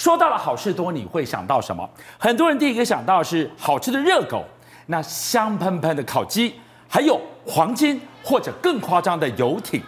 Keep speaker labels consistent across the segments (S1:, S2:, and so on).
S1: 说到了好事多，你会想到什么？很多人第一个想到是好吃的热狗，那香喷喷的烤鸡，还有黄金或者更夸张的游艇。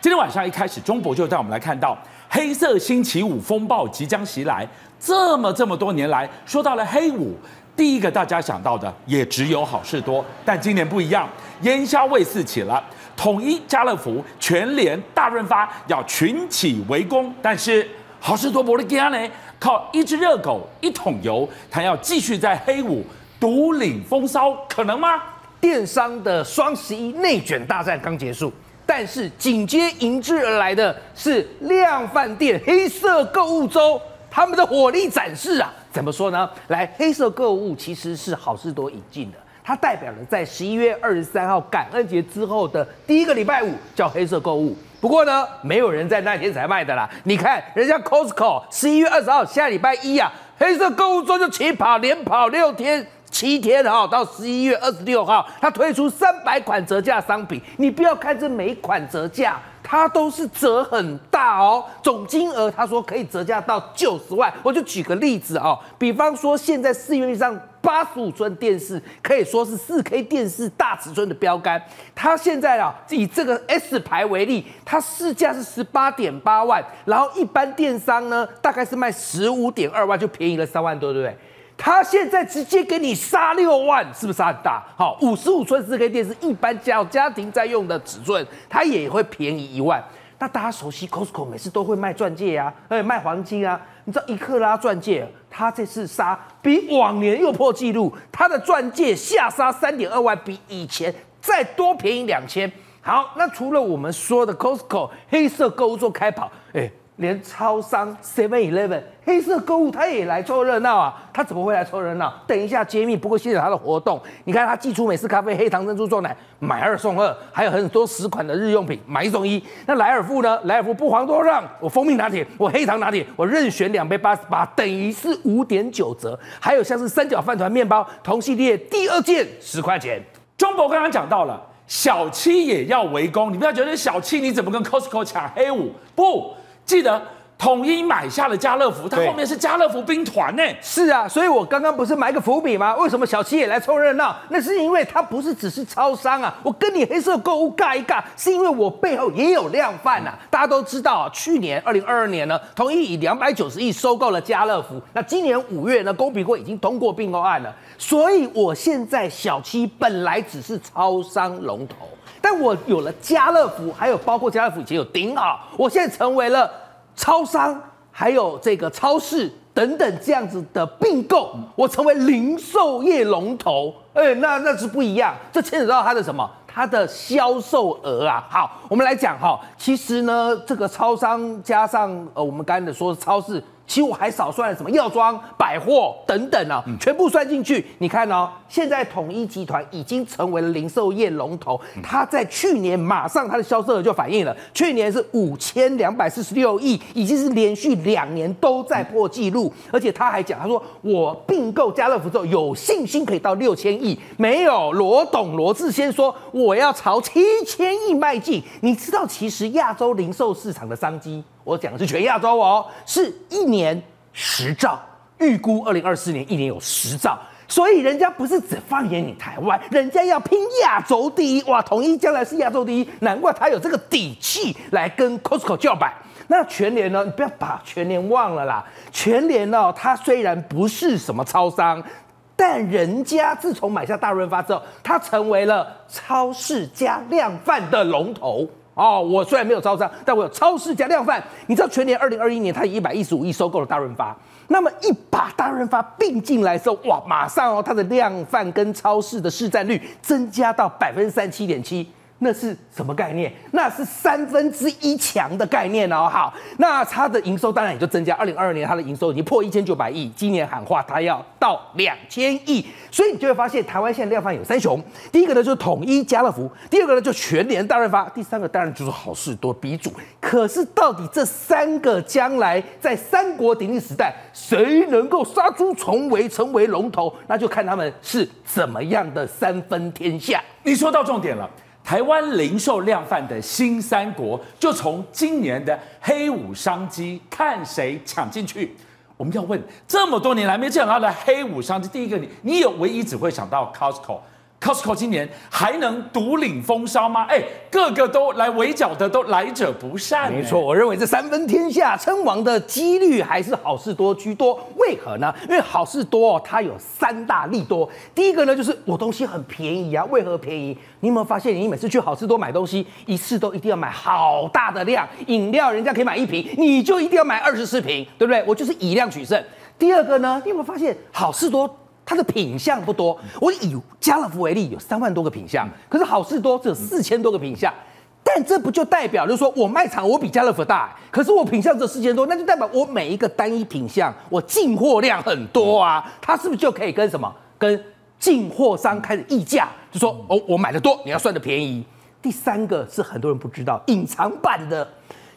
S1: 今天晚上一开始，中博就带我们来看到黑色星期五风暴即将袭来。这么这么多年来，说到了黑五，第一个大家想到的也只有好事多。但今年不一样，烟硝味四起了，统一、家乐福、全联、大润发要群起围攻，但是好事多没得惊呢？靠一只热狗、一桶油，他要继续在黑五独领风骚，可能吗？
S2: 电商的双十一内卷大战刚结束，但是紧接迎之而来的是量贩店黑色购物周，他们的火力展示啊！怎么说呢？来，黑色购物其实是好事多引进的，它代表了在十一月二十三号感恩节之后的第一个礼拜五叫黑色购物。不过呢，没有人在那天才卖的啦。你看，人家 Costco 十一月二十号下礼拜一啊，黑色购物周就起跑，连跑六天、七天哈，到十一月二十六号，它推出三百款折价商品。你不要看这每款折价，它都是折很大哦，总金额他说可以折价到九十万。我就举个例子哦，比方说现在市面上。八十五寸电视可以说是四 K 电视大尺寸的标杆。它现在啊，以这个 S 牌为例，它市价是十八点八万，然后一般电商呢，大概是卖十五点二万，就便宜了三万多，对不对？他现在直接给你杀六万，是不是很大？好，五十五寸四 K 电视，一般家家庭在用的尺寸，它也会便宜一万。那大家熟悉 Costco，每次都会卖钻戒啊，而且卖黄金啊。你知道一克拉钻戒，它这次杀比往年又破纪录，它的钻戒下杀三点二万，比以前再多便宜两千。好，那除了我们说的 Costco 黑色购物做开跑，哎。连超商 Seven Eleven 黑色购物，他也来凑热闹啊！他怎么会来凑热闹？等一下揭秘。不过现在他的活动，你看他寄出美式咖啡、黑糖珍珠撞奶，买二送二，还有很多十款的日用品，买一送一。那莱尔富呢？莱尔富不遑多让，我蜂蜜拿铁，我黑糖拿铁，我任选两杯八十八，等于是五点九折。还有像是三角饭团面包同系列第二件十块钱。
S1: 中博刚刚讲到了，小七也要围攻，你不要觉得小七你怎么跟 Costco 抢黑五？不。记得统一买下了家乐福，它后面是家乐福兵团呢。
S2: 是啊，所以我刚刚不是埋个伏笔吗？为什么小七也来凑热闹？那是因为它不是只是超商啊，我跟你黑色购物尬一尬，是因为我背后也有量贩呐。大家都知道啊，去年二零二二年呢，统一以两百九十亿收购了家乐福。那今年五月呢，公平会已经通过并购案了。所以我现在小七本来只是超商龙头。但我有了家乐福，还有包括家乐福以前有顶好，我现在成为了超商，还有这个超市等等这样子的并购，我成为零售业龙头，哎、那那是不一样，这牵扯到它的什么？它的销售额啊。好，我们来讲哈，其实呢，这个超商加上呃，我们刚才说的超市。其实我还少算了什么药妆、百货等等啊，全部算进去。你看哦，现在统一集团已经成为了零售业龙头。它在去年马上它的销售额就反映了，去年是五千两百四十六亿，已经是连续两年都在破纪录。而且他还讲，他说我并购家乐福之后有信心可以到六千亿。没有罗董罗志先说我要朝七千亿迈进。你知道其实亚洲零售市场的商机？我讲的是全亚洲哦，是一年十兆，预估二零二四年一年有十兆，所以人家不是只放眼你台湾，人家要拼亚洲第一哇！统一将来是亚洲第一，难怪他有这个底气来跟 Costco 叫板。那全联呢？你不要把全联忘了啦，全联哦，它虽然不是什么超商，但人家自从买下大润发之后，它成为了超市加量贩的龙头。哦，我虽然没有招商，但我有超市加量贩。你知道全年二零二一年，他以一百一十五亿收购了大润发。那么一把大润发并进来之后，哇，马上哦，它的量贩跟超市的市占率增加到百分之三七点七。那是什么概念？那是三分之一强的概念哦。好，那它的营收当然也就增加。二零二二年它的营收已经破一千九百亿，今年喊话它要到两千亿。所以你就会发现，台湾现在量贩有三雄。第一个呢就是统一家乐福，第二个呢就全联大润发，第三个当然就是好事多鼻祖。可是到底这三个将来在三国鼎立时代，谁能够杀出重围成为龙头？那就看他们是怎么样的三分天下。
S1: 你说到重点了。台湾零售量贩的新三国，就从今年的黑五商机看谁抢进去。我们要问，这么多年来没见到的黑五商机，第一个你你有唯一只会想到 Costco。Costco 今年还能独领风骚吗？哎，个个都来围剿的都来者不善。
S2: 没错，我认为这三分天下称王的几率还是好事多居多。为何呢？因为好事多哦，它有三大利多。第一个呢，就是我东西很便宜啊。为何便宜？你有没有发现，你每次去好事多买东西，一次都一定要买好大的量？饮料人家可以买一瓶，你就一定要买二十四瓶，对不对？我就是以量取胜。第二个呢，你有没有发现好事多？它的品相不多，我以家乐福为例，有三万多个品相，可是好事多只有四千多个品相，但这不就代表就是说我卖场我比家乐福大，可是我品相只有四千多，那就代表我每一个单一品相我进货量很多啊，它是不是就可以跟什么跟进货商开始议价，就说哦我买的多，你要算的便宜。第三个是很多人不知道隐藏版的。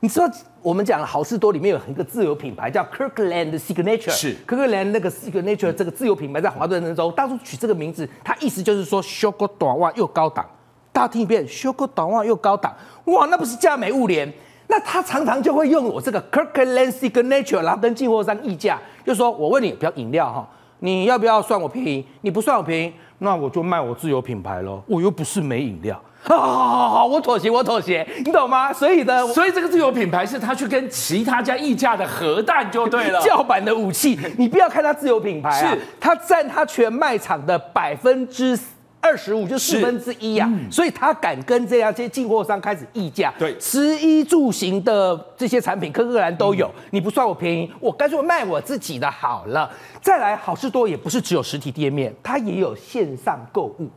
S2: 你知道我们讲好事多里面有一个自有品牌叫 Kirkland Signature，
S1: 是
S2: Kirkland 那个 Signature 这个自有品牌在华顿州当初取这个名字，它意思就是说修个短袜又高档。大家听一遍，修个短袜又高档，哇，那不是价美物廉？那他常常就会用我这个 Kirkland Signature，然后跟进货商议价，就说我问你，比如饮料哈，你要不要算我便宜？你不算我便宜，那我就卖我自有品牌喽，我又不是没饮料。好好好好，我妥协，我妥协，你懂吗？所以呢，
S1: 所以这个自有品牌是他去跟其他家议价的核弹就对了，
S2: 叫板的武器。你不要看他自有品牌啊，是他占他全卖场的百分之二十五，就四分之一啊，所以他敢跟这样这些进货商开始议价。
S1: 对，
S2: 食衣住行的这些产品，科科兰都有，你不算我便宜，我干脆卖我自己的好了。再来，好事多也不是只有实体店面，它也有线上购物。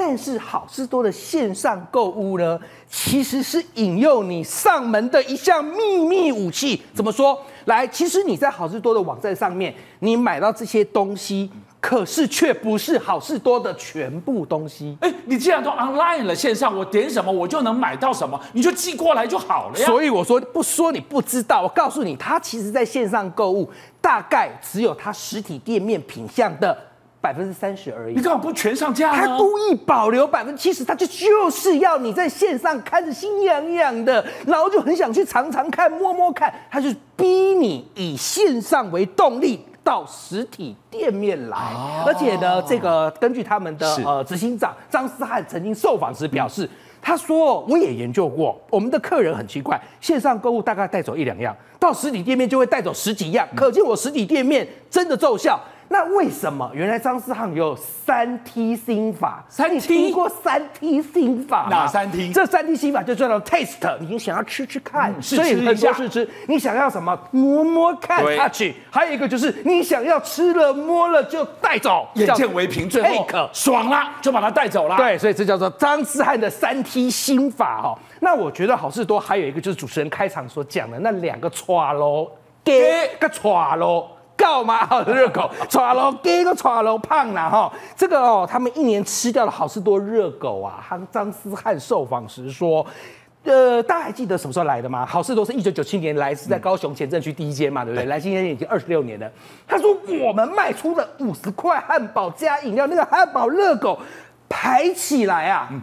S2: 但是好事多的线上购物呢，其实是引诱你上门的一项秘密武器。怎么说？来，其实你在好事多的网站上面，你买到这些东西，可是却不是好事多的全部东西。
S1: 哎，你既然都 online 了，线上我点什么我就能买到什么，你就寄过来就好了呀。
S2: 所以我说不说你不知道，我告诉你，它其实在线上购物大概只有它实体店面品相的。百分之三十而已，
S1: 你干嘛不全上架？
S2: 他故意保留百分之七十，他就就是要你在线上看着心痒痒的，然后就很想去尝尝看、摸摸看，他就逼你以线上为动力到实体店面来。哦、而且呢，这个根据他们的呃执行长张思翰曾经受访时表示，嗯、他说我也研究过，我们的客人很奇怪，线上购物大概带走一两样，到实体店面就会带走十几样，嗯、可见我实体店面真的奏效。那为什么原来张思翰有三 T 心法？
S1: 三 T
S2: 你听过三 T 心法？
S1: 哪三 T？
S2: 这三 T 心法就叫做 taste，你想要吃吃看，
S1: 试吃一下，
S2: 试吃。你想要什么？摸摸看对，touch。还有一个就是你想要吃了摸了就带走，
S1: 眼见为凭，最后爽了就把它带走了。
S2: 对，所以这叫做张思翰的三 T 心法哦。那我觉得好事多还有一个就是主持人开场所讲的那两个叉喽，给个叉喽。告嘛，好的热狗，抓喽，给个抓喽，胖了哈。这个哦，他们一年吃掉了好事多热狗啊。他张思翰受访时说，呃，大家还记得什么时候来的吗？好事多是一九九七年来，是在高雄前镇区第一间嘛，对不对？来今天已经二十六年了。他说我们卖出了五十块汉堡加饮料，那个汉堡热狗排起来啊。嗯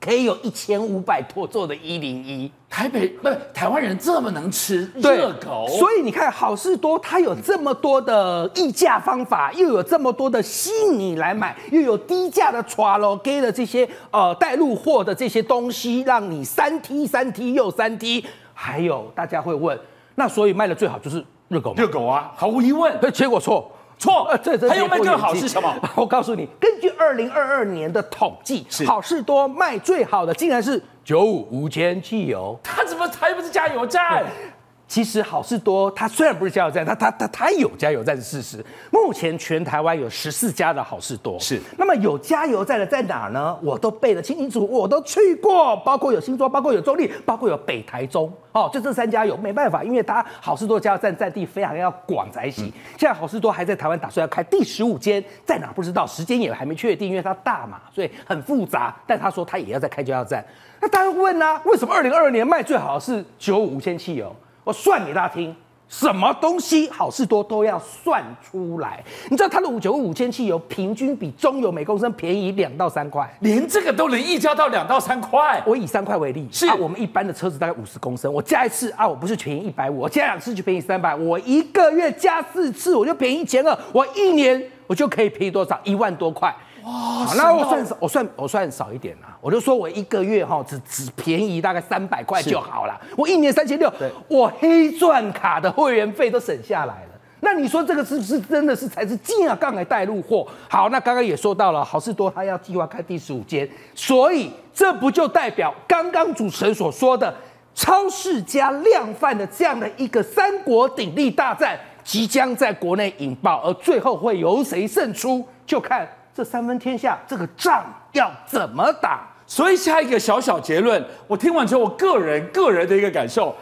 S2: 可以有一千五百多座的一零一，
S1: 台北不是台湾人这么能吃热狗，
S2: 所以你看好事多，它有这么多的溢价方法，又有这么多的吸引你来买，又有低价的 t r 给的这些呃带路货的这些东西，让你三 T 三 T 又三 T，还有大家会问，那所以卖的最好就是热狗，
S1: 热狗啊，毫无疑问，
S2: 结果错。错，这这
S1: 还有卖更好是什么？
S2: 我告诉你，根据二零二二年的统计，好事多卖最好的竟然是九五无铅汽油，
S1: 它怎么还不是加油站？
S2: 其实好事多，它虽然不是加油站，它它它它有加油站的事实。目前全台湾有十四家的好事多，
S1: 是。
S2: 那么有加油站的在哪儿呢？我都背得清清楚，我都去过，包括有新庄，包括有中立，包括有北台中，哦，就这三家有。没办法，因为它好事多加油站占地非常要广才行。嗯、现在好事多还在台湾打算要开第十五间，在哪不知道，时间也还没确定，因为它大嘛，所以很复杂。但他说他也要再开加油站。那大家问呢、啊？为什么二零二二年卖最好的是九五无铅汽油？我算给大家听，什么东西好事多都要算出来。你知道它的五九五五铅汽油平均比中油每公升便宜两到三块，
S1: 连这个都能溢价到两到三块。
S2: 我以三块为例，是、啊、我们一般的车子大概五十公升，我加一次啊，我不是便宜一百五，我加两次就便宜三百，我一个月加四次我就便宜一千二，我一年我就可以便宜多少？一万多块。哇，好，那我算少，我算我算少一点啦，我就说我一个月哈只只便宜大概三百块就好了，我一年三千六，我黑钻卡的会员费都省下来了。那你说这个是不是真的是才是进啊杠来带入货？好，那刚刚也说到了，好事多他要计划开第十五间，所以这不就代表刚刚主持人所说的超市加量贩的这样的一个三国鼎立大战即将在国内引爆，而最后会由谁胜出，就看。这三分天下，这个仗要怎么打？
S1: 所以下一个小小结论，我听完之后，我个人个人的一个感受，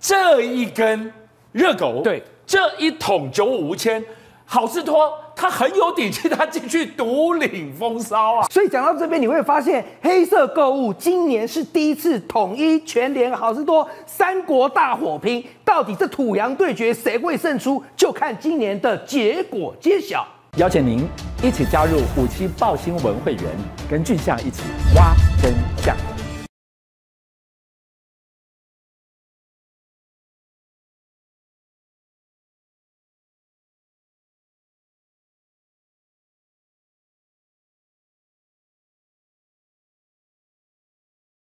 S1: 这一根热狗，
S2: 对，
S1: 这一桶九五无铅，好事多他很有底气，他进去独领风骚啊！
S2: 所以讲到这边，你会发现黑色购物今年是第一次统一全联好事多三国大火拼，到底这土洋对决谁会胜出，就看今年的结果揭晓。
S1: 邀请您一起加入虎七报新闻会员，跟俊相一起挖真。